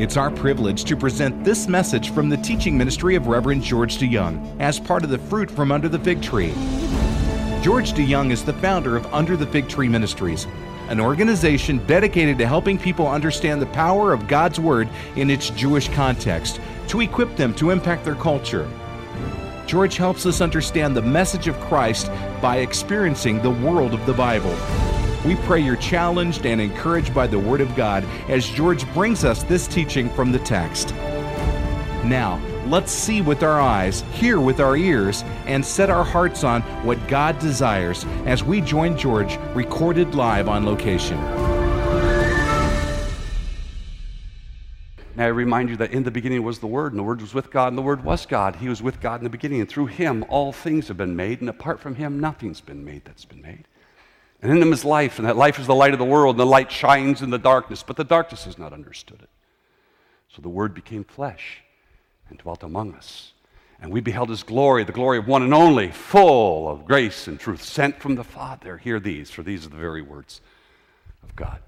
It's our privilege to present this message from the teaching ministry of Reverend George DeYoung as part of the Fruit from Under the Fig Tree. George DeYoung is the founder of Under the Fig Tree Ministries, an organization dedicated to helping people understand the power of God's Word in its Jewish context to equip them to impact their culture. George helps us understand the message of Christ by experiencing the world of the Bible. We pray you're challenged and encouraged by the Word of God as George brings us this teaching from the text. Now, let's see with our eyes, hear with our ears, and set our hearts on what God desires as we join George recorded live on location. May I remind you that in the beginning was the Word, and the Word was with God, and the Word was God. He was with God in the beginning, and through Him all things have been made, and apart from Him nothing's been made that's been made. And in them is life, and that life is the light of the world, and the light shines in the darkness, but the darkness has not understood it. So the Word became flesh and dwelt among us. And we beheld his glory, the glory of one and only, full of grace and truth, sent from the Father. Hear these, for these are the very words of God.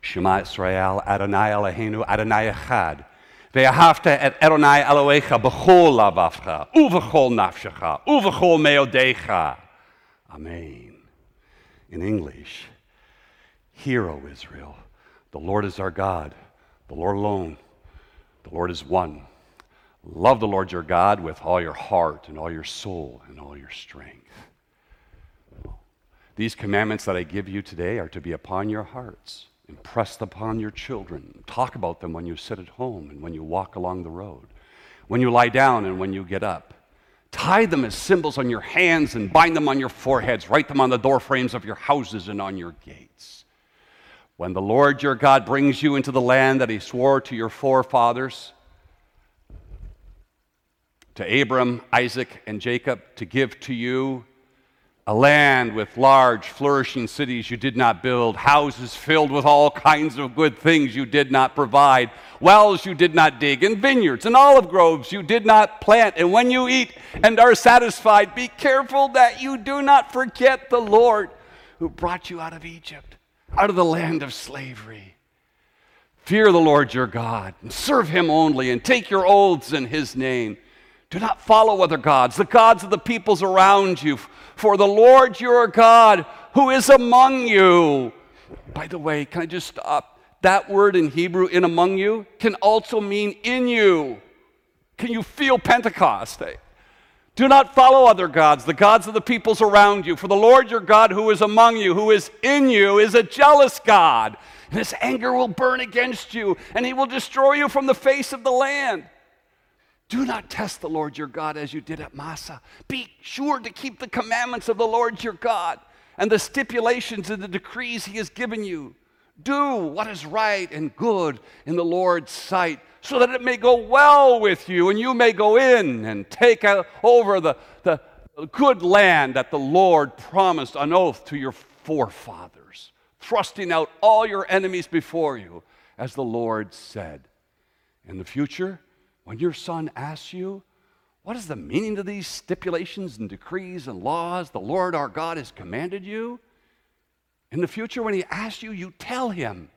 Shema Israel, Adonai Eloheinu, Adonai Echad. Ve'ahavta et Adonai Elohecha b'chol lavavcha, uv'chol nafshecha, uv'chol meodecha. Amen. In English, Hear, O Israel, the Lord is our God, the Lord alone. The Lord is one. Love the Lord your God with all your heart and all your soul and all your strength. These commandments that I give you today are to be upon your hearts impressed upon your children. Talk about them when you sit at home and when you walk along the road, when you lie down and when you get up. Tie them as symbols on your hands and bind them on your foreheads. Write them on the door frames of your houses and on your gates. When the Lord your God brings you into the land that he swore to your forefathers, to Abram, Isaac, and Jacob, to give to you a land with large, flourishing cities you did not build, houses filled with all kinds of good things you did not provide, wells you did not dig, and vineyards and olive groves you did not plant. And when you eat and are satisfied, be careful that you do not forget the Lord who brought you out of Egypt, out of the land of slavery. Fear the Lord your God and serve him only, and take your oaths in his name. Do not follow other gods, the gods of the peoples around you, for the Lord your God, who is among you. By the way, can I just stop? That word in Hebrew, in among you, can also mean in you. Can you feel Pentecost? Do not follow other gods, the gods of the peoples around you, for the Lord your God, who is among you, who is in you, is a jealous God. And his anger will burn against you, and he will destroy you from the face of the land. Do not test the Lord your God as you did at Massah. Be sure to keep the commandments of the Lord your God and the stipulations and the decrees he has given you. Do what is right and good in the Lord's sight, so that it may go well with you and you may go in and take over the, the good land that the Lord promised on oath to your forefathers, thrusting out all your enemies before you, as the Lord said. In the future, when your son asks you, What is the meaning of these stipulations and decrees and laws the Lord our God has commanded you? In the future, when he asks you, you tell him,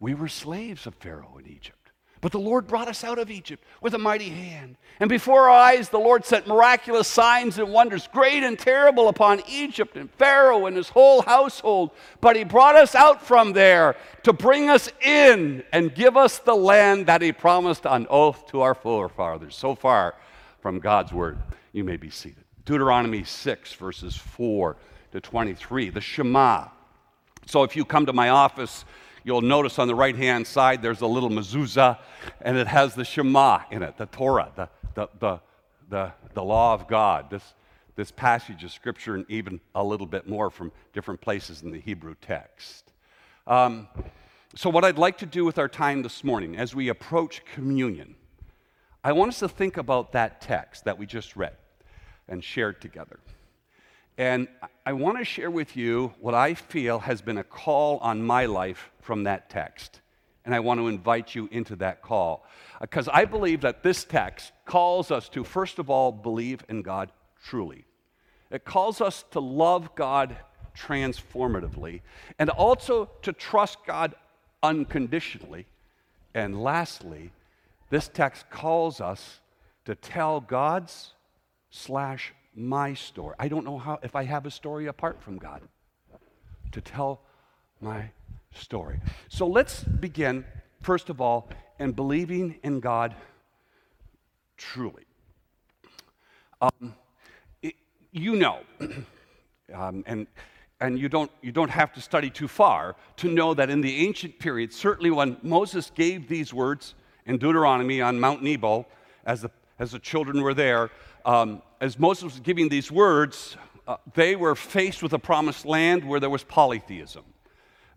We were slaves of Pharaoh in Egypt. But the Lord brought us out of Egypt with a mighty hand. And before our eyes, the Lord sent miraculous signs and wonders, great and terrible, upon Egypt and Pharaoh and his whole household. But he brought us out from there to bring us in and give us the land that he promised on oath to our forefathers. So far from God's word. You may be seated. Deuteronomy 6, verses 4 to 23, the Shema. So if you come to my office, You'll notice on the right hand side there's a little mezuzah, and it has the Shema in it, the Torah, the, the, the, the, the law of God. This, this passage of Scripture, and even a little bit more from different places in the Hebrew text. Um, so, what I'd like to do with our time this morning as we approach communion, I want us to think about that text that we just read and shared together. And I want to share with you what I feel has been a call on my life from that text. And I want to invite you into that call. Uh, because I believe that this text calls us to, first of all, believe in God truly. It calls us to love God transformatively and also to trust God unconditionally And lastly, this text calls us to tell God's slash my story. I don't know how if I have a story apart from God. To tell my story. So let's begin, first of all, in believing in God truly. Um, it, you know, um, and and you don't, you don't have to study too far to know that in the ancient period, certainly when Moses gave these words in Deuteronomy on Mount Nebo, as the, as the children were there, um, as Moses was giving these words, uh, they were faced with a promised land where there was polytheism.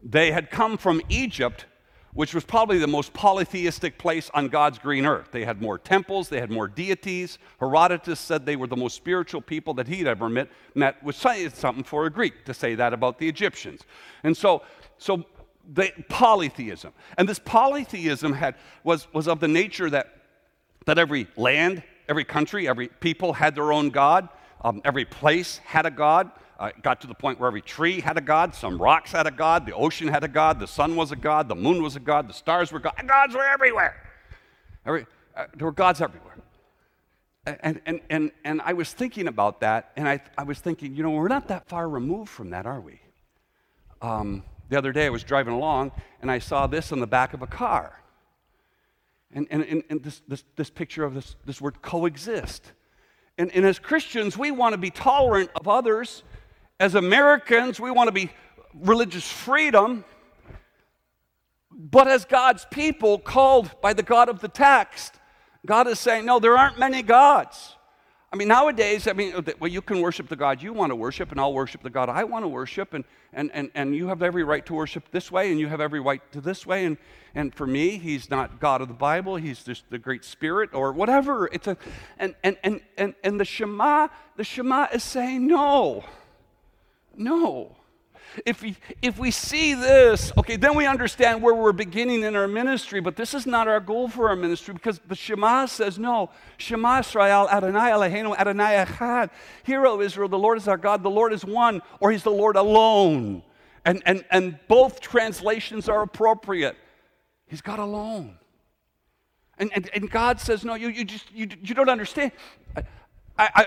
They had come from Egypt, which was probably the most polytheistic place on God's green earth. They had more temples, they had more deities. Herodotus said they were the most spiritual people that he'd ever met, which is something for a Greek to say that about the Egyptians. And so, so they, polytheism. And this polytheism had, was, was of the nature that, that every land, every country, every people had their own God, um, every place had a God. Uh, it got to the point where every tree had a god, some rocks had a god, the ocean had a god, the sun was a god, the moon was a god, the stars were gods. Gods were everywhere. Every, uh, there were gods everywhere. And, and, and, and I was thinking about that, and I, I was thinking, you know, we're not that far removed from that, are we? Um, the other day I was driving along, and I saw this on the back of a car. And, and, and, and this, this, this picture of this, this word coexist. And, and as Christians, we want to be tolerant of others as Americans, we want to be religious freedom. But as God's people, called by the God of the text, God is saying, no, there aren't many gods. I mean, nowadays, I mean, uh, well, you can worship the God you want to worship, and I'll worship the God I want to worship, and, and, and, and you have every right to worship this way, and you have every right to this way. And, and for me, He's not God of the Bible, He's just the Great Spirit or whatever. It's a, and, and, and, and, and the Shema, the Shema is saying, no. No. If we, if we see this, okay, then we understand where we're beginning in our ministry, but this is not our goal for our ministry because the Shema says, no, Shema Israel, Adonai Eloheinu, Adonai Echad. Hear, O Israel, the Lord is our God, the Lord is one, or He's the Lord alone. And, and, and both translations are appropriate. He's God alone. And, and, and God says, no, you, you just, you, you don't understand. I, I,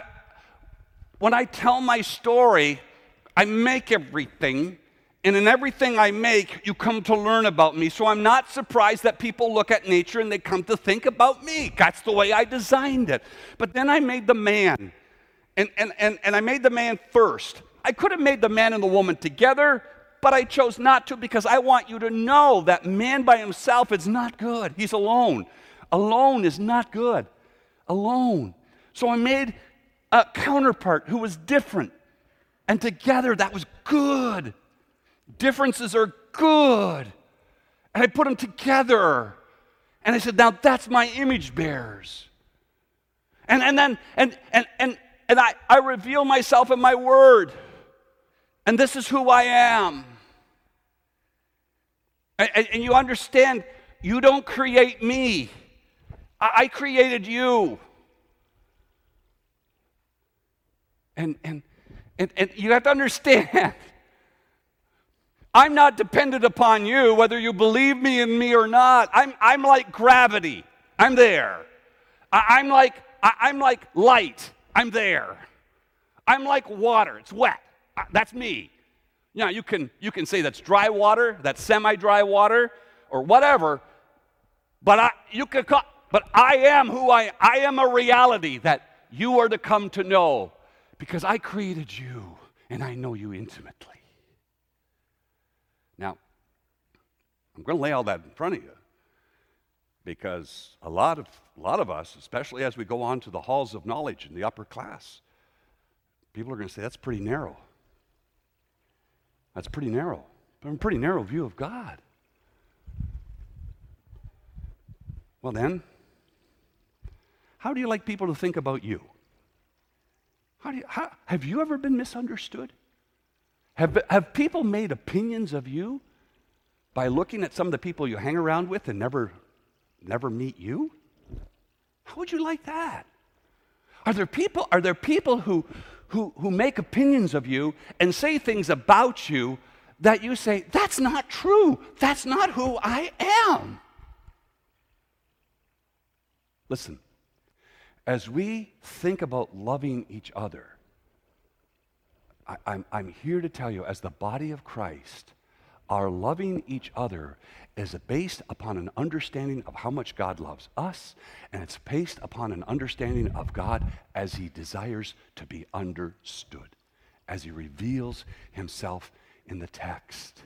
when I tell my story, I make everything, and in everything I make, you come to learn about me. So I'm not surprised that people look at nature and they come to think about me. That's the way I designed it. But then I made the man, and, and, and, and I made the man first. I could have made the man and the woman together, but I chose not to because I want you to know that man by himself is not good. He's alone. Alone is not good. Alone. So I made a counterpart who was different. And together, that was good. Differences are good. And I put them together. And I said, now that's my image bearers. And, and then, and, and, and, and I, I reveal myself in my word. And this is who I am. And, and you understand, you don't create me, I, I created you. And, and, and, and you have to understand, I'm not dependent upon you, whether you believe me in me or not. I'm, I'm like gravity. I'm there. I, am like, I, am like light. I'm there. I'm like water. It's wet. Uh, that's me. Know, you can, you can say that's dry water, that's semi-dry water, or whatever, but I, you can call, but I am who I, I am a reality that you are to come to know because I created you and I know you intimately. Now, I'm going to lay all that in front of you because a lot of, a lot of us, especially as we go on to the halls of knowledge in the upper class, people are going to say, that's pretty narrow. That's pretty narrow. But a pretty narrow view of God. Well, then, how do you like people to think about you? How do you, how, have you ever been misunderstood? Have, have people made opinions of you by looking at some of the people you hang around with and never, never meet you? How would you like that? Are there people, are there people who, who, who make opinions of you and say things about you that you say, that's not true. That's not who I am. Listen, as we think about loving each other, I, I'm, I'm here to tell you, as the body of Christ, our loving each other is based upon an understanding of how much God loves us, and it's based upon an understanding of God as He desires to be understood, as He reveals Himself in the text.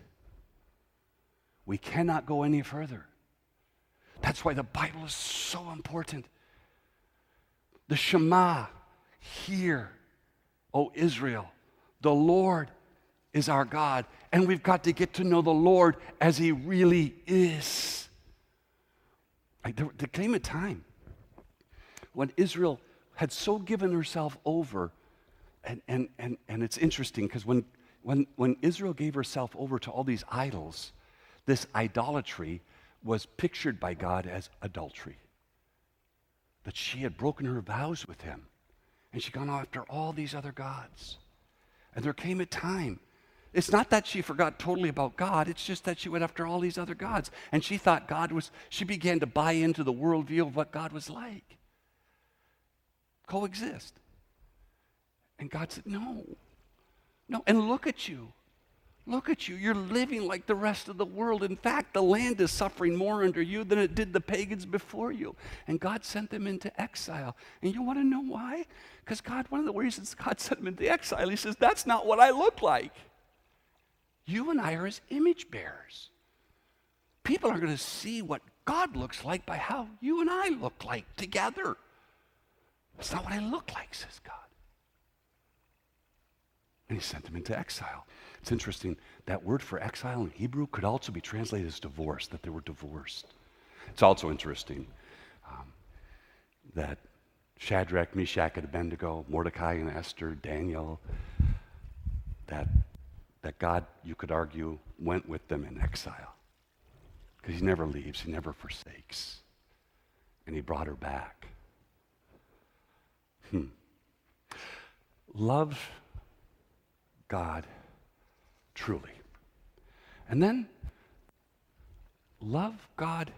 We cannot go any further. That's why the Bible is so important. The Shema, hear, O Israel, the Lord is our God, and we've got to get to know the Lord as He really is. Like there, there came a time when Israel had so given herself over, and, and, and, and it's interesting because when, when, when Israel gave herself over to all these idols, this idolatry was pictured by God as adultery. That she had broken her vows with him, and she'd gone after all these other gods. And there came a time. It's not that she forgot totally about God, it's just that she went after all these other gods. And she thought God was, she began to buy into the worldview of what God was like. Coexist. And God said, No. No. And look at you. Look at you. You're living like the rest of the world. In fact, the land is suffering more under you than it did the pagans before you. And God sent them into exile. And you want to know why? Because God, one of the reasons God sent them into exile, He says, That's not what I look like. You and I are His image bearers. People are going to see what God looks like by how you and I look like together. That's not what I look like, says God. And He sent them into exile. It's interesting, that word for exile in Hebrew could also be translated as divorce, that they were divorced. It's also interesting um, that Shadrach, Meshach, and Abednego, Mordecai and Esther, Daniel, that, that God, you could argue, went with them in exile. Because he never leaves, he never forsakes. And he brought her back. Hmm. Love God truly. And then love God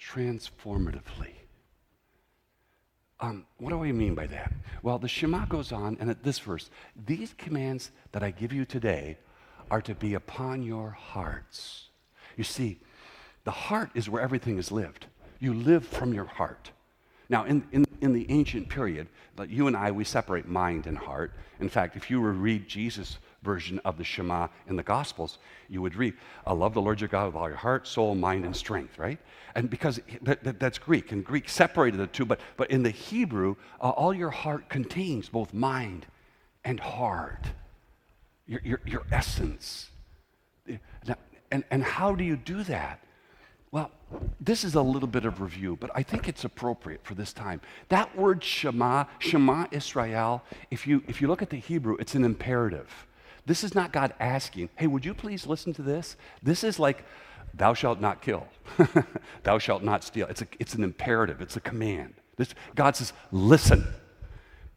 transformatively. Um, what do I mean by that? Well, the Shema goes on, and at this verse, these commands that I give you today are to be upon your hearts. You see, the heart is where everything is lived. You live from your heart. Now, in, in, in the ancient period, but you and I, we separate mind and heart. In fact, if you were read Jesus' version of the Shema in the Gospels, you would read, I love the Lord your God with all your heart, soul, mind, and strength, right? And because that, that, that's Greek, and Greek separated the two, but, but in the Hebrew, uh, all your heart contains both mind and heart, your, your, your essence. And, and how do you do that? Well, this is a little bit of review, but I think it's appropriate for this time. That word Shema, Shema Israel, if you, if you look at the Hebrew, it's an imperative. This is not God asking, hey, would you please listen to this? This is like, thou shalt not kill, thou shalt not steal. It's, a, it's an imperative, it's a command. This, God says, listen.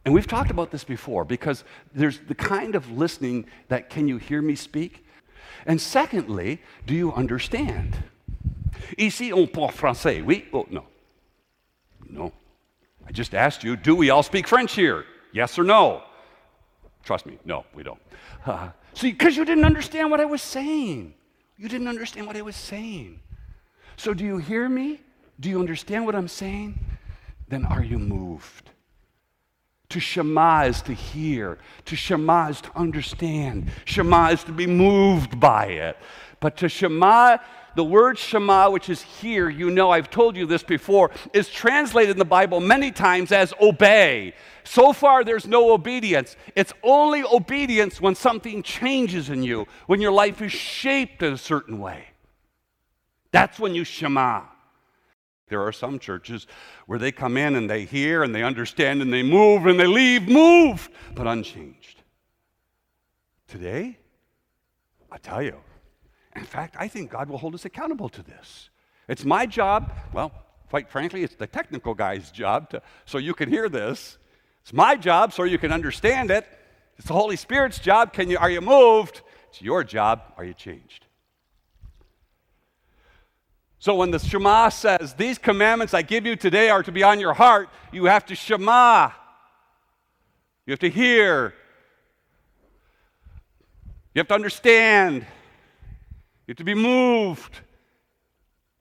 And we've talked about this before because there's the kind of listening that can you hear me speak? And secondly, do you understand? Ici, on parle français. Oui? Oh, no. No. I just asked you, do we all speak French here? Yes or no? Trust me, no, we don't. Uh, see, because you didn't understand what I was saying. You didn't understand what I was saying. So, do you hear me? Do you understand what I'm saying? Then are you moved? To Shema is to hear. To Shema is to understand. Shema is to be moved by it. But to Shema the word Shema, which is hear, you know, I've told you this before, is translated in the Bible many times as obey. So far, there's no obedience. It's only obedience when something changes in you, when your life is shaped in a certain way. That's when you Shema. There are some churches where they come in and they hear and they understand and they move and they leave moved, but unchanged. Today, I tell you, in fact, I think God will hold us accountable to this. It's my job, well, quite frankly, it's the technical guy's job to, so you can hear this. It's my job so you can understand it. It's the Holy Spirit's job. Can you, are you moved? It's your job. Are you changed? So when the Shema says, These commandments I give you today are to be on your heart, you have to Shema. You have to hear. You have to understand. You have to be moved.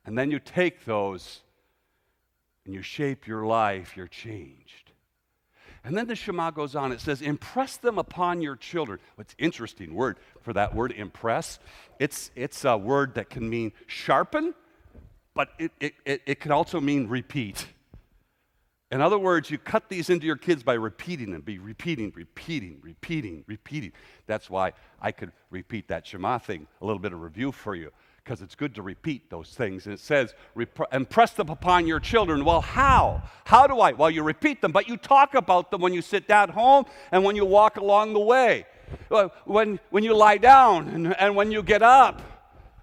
And then you take those and you shape your life, you're changed. And then the Shema goes on. It says, impress them upon your children. What's interesting word for that word, impress? It's, it's a word that can mean sharpen, but it, it, it, it can also mean repeat. In other words, you cut these into your kids by repeating them, be repeating, repeating, repeating, repeating. That's why I could repeat that Shema thing, a little bit of review for you, because it's good to repeat those things. And it says, impress them upon your children. Well, how? How do I? Well, you repeat them, but you talk about them when you sit down home and when you walk along the way, when, when you lie down and, and when you get up.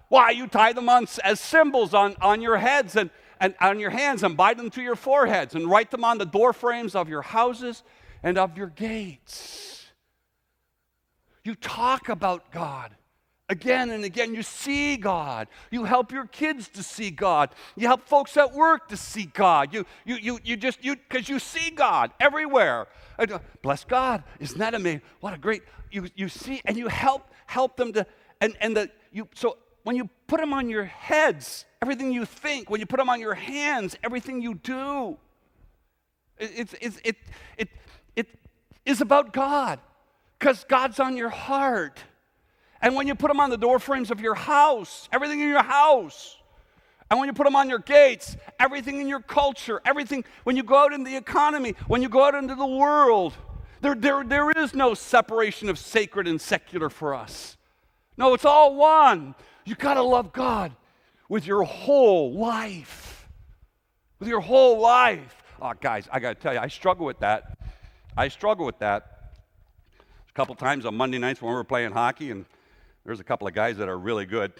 Why? You tie them on as symbols on, on your heads and and on your hands and bind them to your foreheads and write them on the door frames of your houses and of your gates. You talk about God again and again. You see God. You help your kids to see God. You help folks at work to see God. You, you, you, you just, you, because you see God everywhere. Uh, bless God. Isn't that amazing? What a great, you, you see, and you help, help them to, and, and the, you, so when you put them on your heads, everything you think, when you put them on your hands, everything you do, it, it, it, it, it is about God because God's on your heart. And when you put them on the door frames of your house, everything in your house, and when you put them on your gates, everything in your culture, everything, when you go out in the economy, when you go out into the world, there, there, there is no separation of sacred and secular for us. No, it's all one. You got to love God with your whole life. With your whole life. Oh, guys, I got to tell you, I struggle with that. I struggle with that. A couple times on Monday nights when we were playing hockey, and there's a couple of guys that are really good.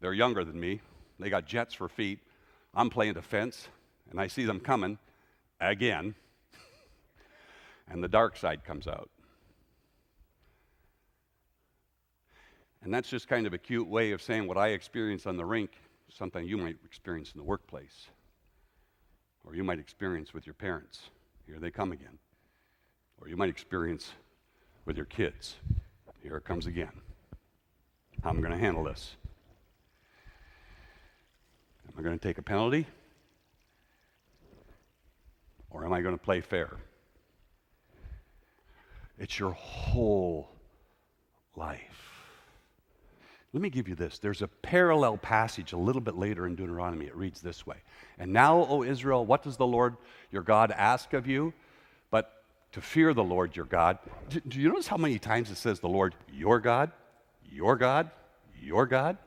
They're younger than me. They got jets for feet. I'm playing defense, and I see them coming again, and the dark side comes out. And that's just kind of a cute way of saying what I experience on the rink, something you might experience in the workplace, or you might experience with your parents. Here they come again. Or you might experience with your kids. Here it comes again. How am I going to handle this? Am I going to take a penalty? Or am I going to play fair? It's your whole life. Let me give you this. There's a parallel passage a little bit later in Deuteronomy. It reads this way And now, O Israel, what does the Lord your God ask of you? But to fear the Lord your God. Do, do you notice how many times it says the Lord your God? Your God? Your God?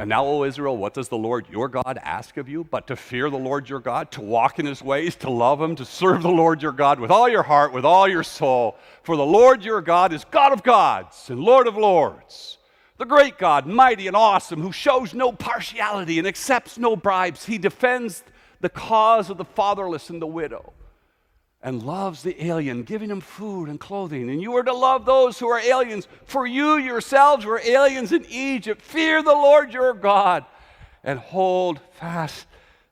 And now, O Israel, what does the Lord your God ask of you? But to fear the Lord your God, to walk in his ways, to love him, to serve the Lord your God with all your heart, with all your soul. For the Lord your God is God of gods and Lord of lords. The great God, mighty and awesome, who shows no partiality and accepts no bribes. He defends the cause of the fatherless and the widow and loves the alien, giving him food and clothing. And you are to love those who are aliens, for you yourselves were aliens in Egypt. Fear the Lord your God and hold fast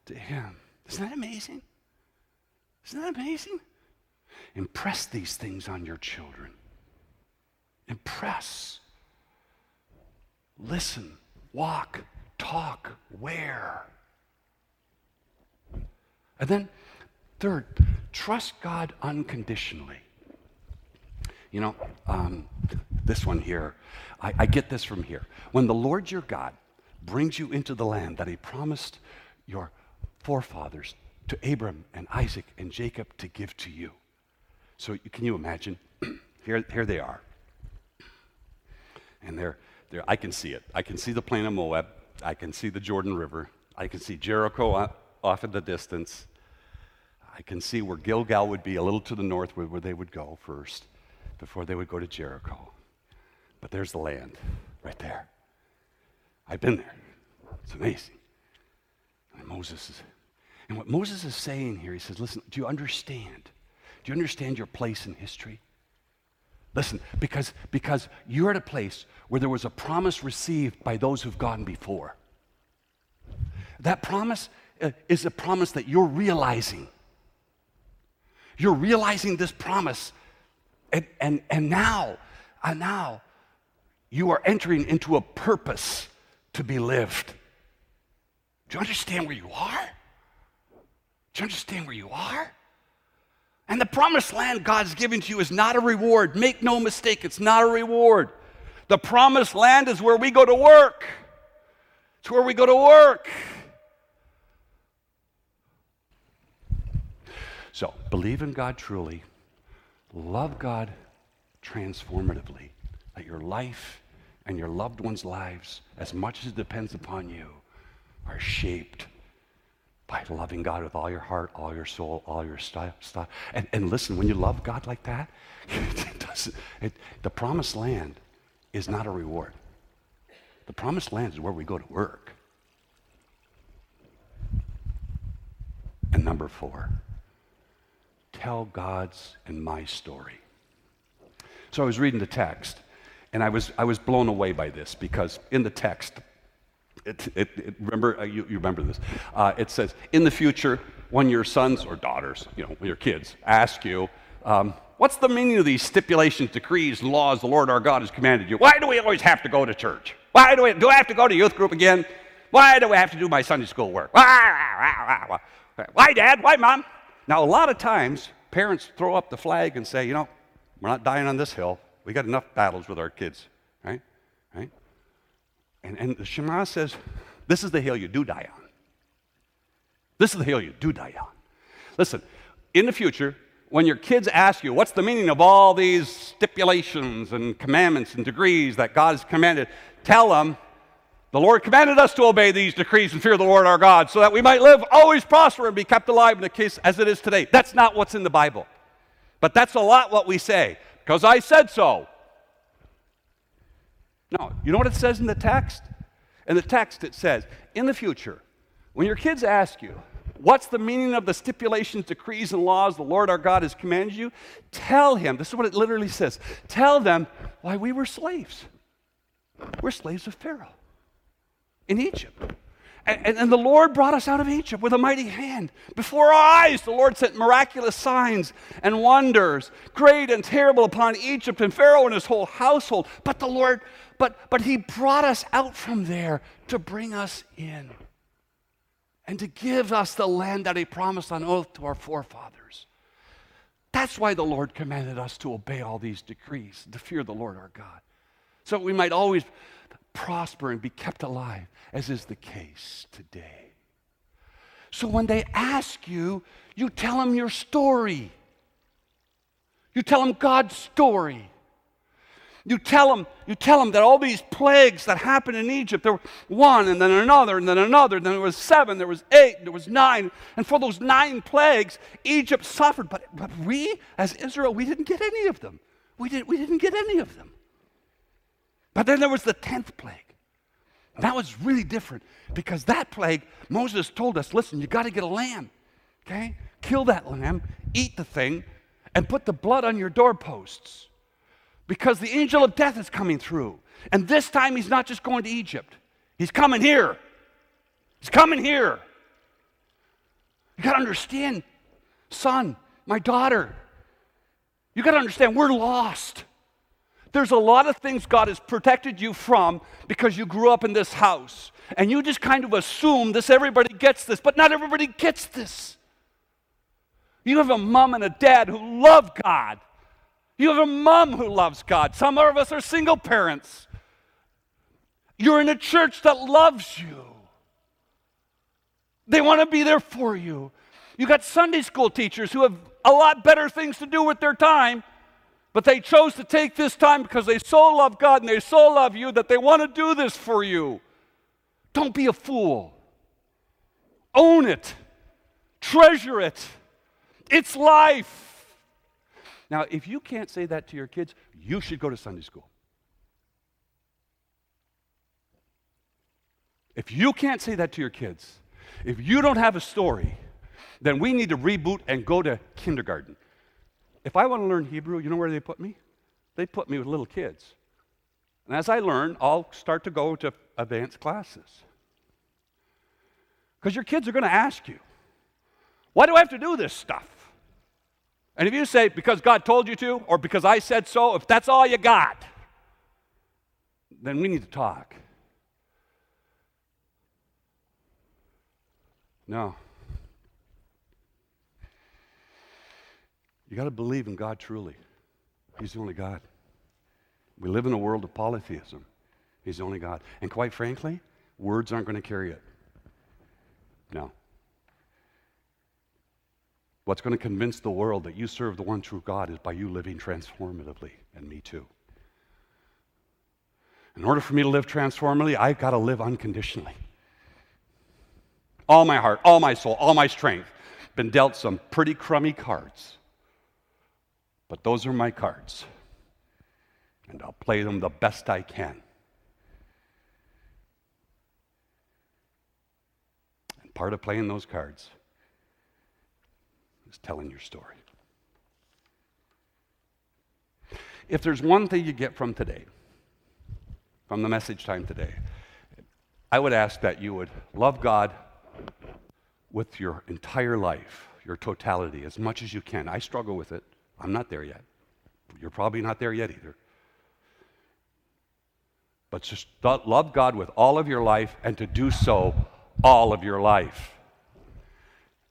to him. Isn't that amazing? Isn't that amazing? Impress these things on your children. Impress. Listen, walk, talk, wear. And then Third, trust God unconditionally. You know, um, this one here, I, I get this from here. When the Lord your God brings you into the land that he promised your forefathers to Abram and Isaac and Jacob to give to you. So can you imagine? here, here they are. And they're, they're, I can see it. I can see the plain of Moab. I can see the Jordan River. I can see Jericho off in the distance. I can see where Gilgal would be a little to the north where, they would go first before they would go to Jericho. But there's the land right there. I've been there. It's amazing. And Moses is, and what Moses is saying here, he says, listen, do you understand? Do you understand your place in history? Listen, because, because you're at a place where there was a promise received by those who've gone before. That promise uh, is a promise that you're realizing. You're realizing this promise, and, and, and now, and now, you are entering into a purpose to be lived. Do you understand where you are? Do you understand where you are? And the promised land God's given to you is not a reward. Make no mistake, it's not a reward. The promised land is where we go to work. It's where we go to work. So, believe in God truly, love God transformatively, that your life and your loved ones' lives, as much as it depends upon you, are shaped by loving God with all your heart, all your soul, all your stuff. stuff. And, and listen, when you love God like that, it doesn't, it, the promised land is not a reward. The promised land is where we go to work. And number four, tell God's and my story. So I was reading the text, and I was, I was blown away by this because in the text, it, it, it, remember, uh, you, you, remember this. Uh, it says, in the future, when your sons or daughters, you know, your kids, ask you, um, what's the meaning of these stipulations, decrees, laws the Lord our God has commanded you? Why do we always have to go to church? Why do we, do I have to go to youth group again? Why do I have to do my Sunday school work? Why, Why, why Dad? Why, Mom? Now, a lot of times, parents throw up the flag and say, you know, we're not dying on this hill. We got enough battles with our kids, right? Right? And, and the Shema says, this is the hill you do die on. This is the hill you do die on. Listen, in the future, when your kids ask you, what's the meaning of all these stipulations and commandments and degrees that God has commanded, tell them, the Lord commanded us to obey these decrees and fear the Lord our God so that we might live, always prosper, and be kept alive in the case as it is today. That's not what's in the Bible. But that's a lot what we say, because I said so. No, you know what it says in the text? In the text, it says, in the future, when your kids ask you, what's the meaning of the stipulations, decrees, and laws the Lord our God has commanded you? Tell him, this is what it literally says, tell them why we were slaves. We're slaves of Pharaoh in Egypt. And, and, the Lord brought us out of Egypt with a mighty hand. Before our eyes, the Lord sent miraculous signs and wonders, great and terrible upon Egypt and Pharaoh and his whole household. But the Lord, but, but He brought us out from there to bring us in and to give us the land that He promised on oath to our forefathers. That's why the Lord commanded us to obey all these decrees, to fear the Lord our God, so we might always prosper and be kept alive, as is the case today. So when they ask you, you tell them your story. You tell them God's story. You tell them, you tell them that all these plagues that happened in Egypt, there were one and then another and then another, and then there was seven, there was eight, there was nine. And for those nine plagues, Egypt suffered. But, but we, as Israel, we didn't get any of them. We, didn't we didn't get any of them. But then there was the tenth plague. That was really different because that plague, Moses told us listen, you got to get a lamb, okay? Kill that lamb, eat the thing, and put the blood on your doorposts because the angel of death is coming through. And this time he's not just going to Egypt, he's coming here. He's coming here. You got to understand, son, my daughter, you got to understand we're lost. There's a lot of things God has protected you from because you grew up in this house. And you just kind of assume this, everybody gets this, but not everybody gets this. You have a mom and a dad who love God. You have a mom who loves God. Some of us are single parents. You're in a church that loves you. They want to be there for you. You got Sunday school teachers who have a lot better things to do with their time but they chose to take this time because they so love God and they so love you that they want to do this for you. Don't be a fool. Own it, treasure it. It's life. Now, if you can't say that to your kids, you should go to Sunday school. If you can't say that to your kids, if you don't have a story, then we need to reboot and go to kindergarten. If I want to learn Hebrew, you know where they put me? they put me with little kids. And as I learn, I'll start to go to advanced classes. Because your kids are going to ask you, why do I have to do this stuff? And if you say, because God told you to, or because I said so, if that's all you got, then we need to talk. No. You got to believe in God truly. He's the only God. We live in a world of polytheism. He's the only God. And quite frankly, words aren't going to carry it. No. What's going to convince the world that you serve the one true God is by you living transformatively, and me too. In order for me to live transformatively, I've got to live unconditionally. All my heart, all my soul, all my strength. Been dealt some pretty crummy cards. But those are my cards. And I'll play them the best I can. And part of playing those cards is telling your story. If there's one thing you get from today, from the message time today, I would ask that you would love God with your entire life, your totality, as much as you can. I struggle with it. I'm not there yet. You're probably not there yet either. But just love God with all of your life and to do so all of your life.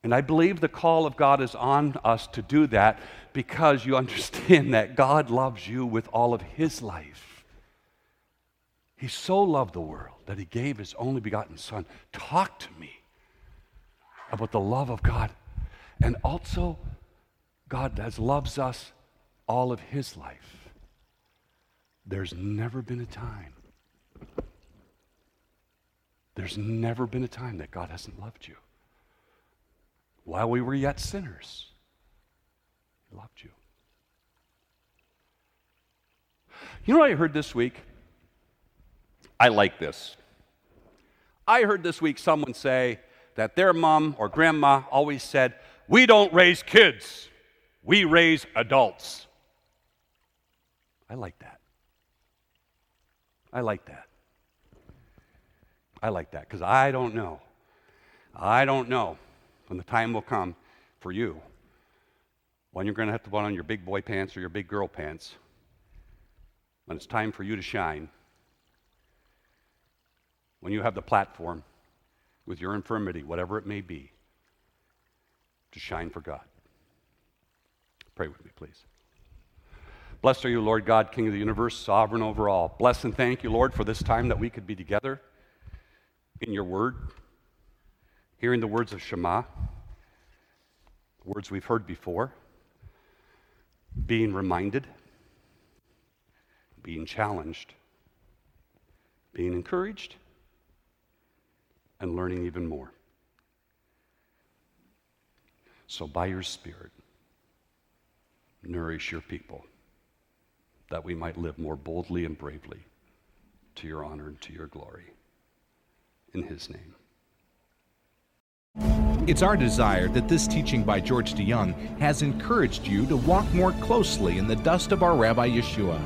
And I believe the call of God is on us to do that because you understand that God loves you with all of His life. He so loved the world that He gave His only begotten Son. Talk to me about the love of God. And also, God has loves us all of His life. There's never been a time, there's never been a time that God hasn't loved you while we were yet sinners. He loved you. You know what I heard this week? I like this. I heard this week someone say that their mom or grandma always said, We don't raise kids, we raise adults. I like that. I like that. I like that because I don't know. I don't know when the time will come for you when you're going to have to put on your big boy pants or your big girl pants, when it's time for you to shine, when you have the platform with your infirmity, whatever it may be, to shine for God. Pray with me, please. Blessed are you, Lord God, King of the universe, sovereign over all. Bless and thank you, Lord, for this time that we could be together in your word hearing the words of Shema, words we've heard before, being reminded, being challenged, being encouraged, and learning even more. So, by your Spirit, nourish your people that we might live more boldly and bravely to your honor and to your glory. In his name. It's our desire that this teaching by George DeYoung has encouraged you to walk more closely in the dust of our Rabbi Yeshua.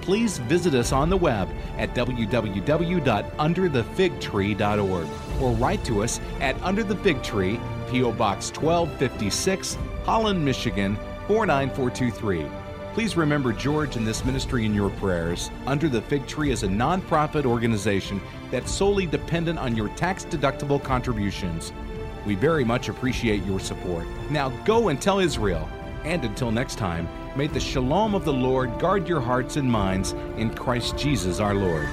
Please visit us on the web at www.underthefigtree.org or write to us at Under the Fig Tree, P.O. Box 1256, Holland, Michigan 49423. Please remember George and this ministry in your prayers. Under the Fig Tree is a nonprofit organization that's solely dependent on your tax deductible contributions. We very much appreciate your support. Now go and tell Israel. And until next time, may the shalom of the Lord guard your hearts and minds in Christ Jesus our Lord.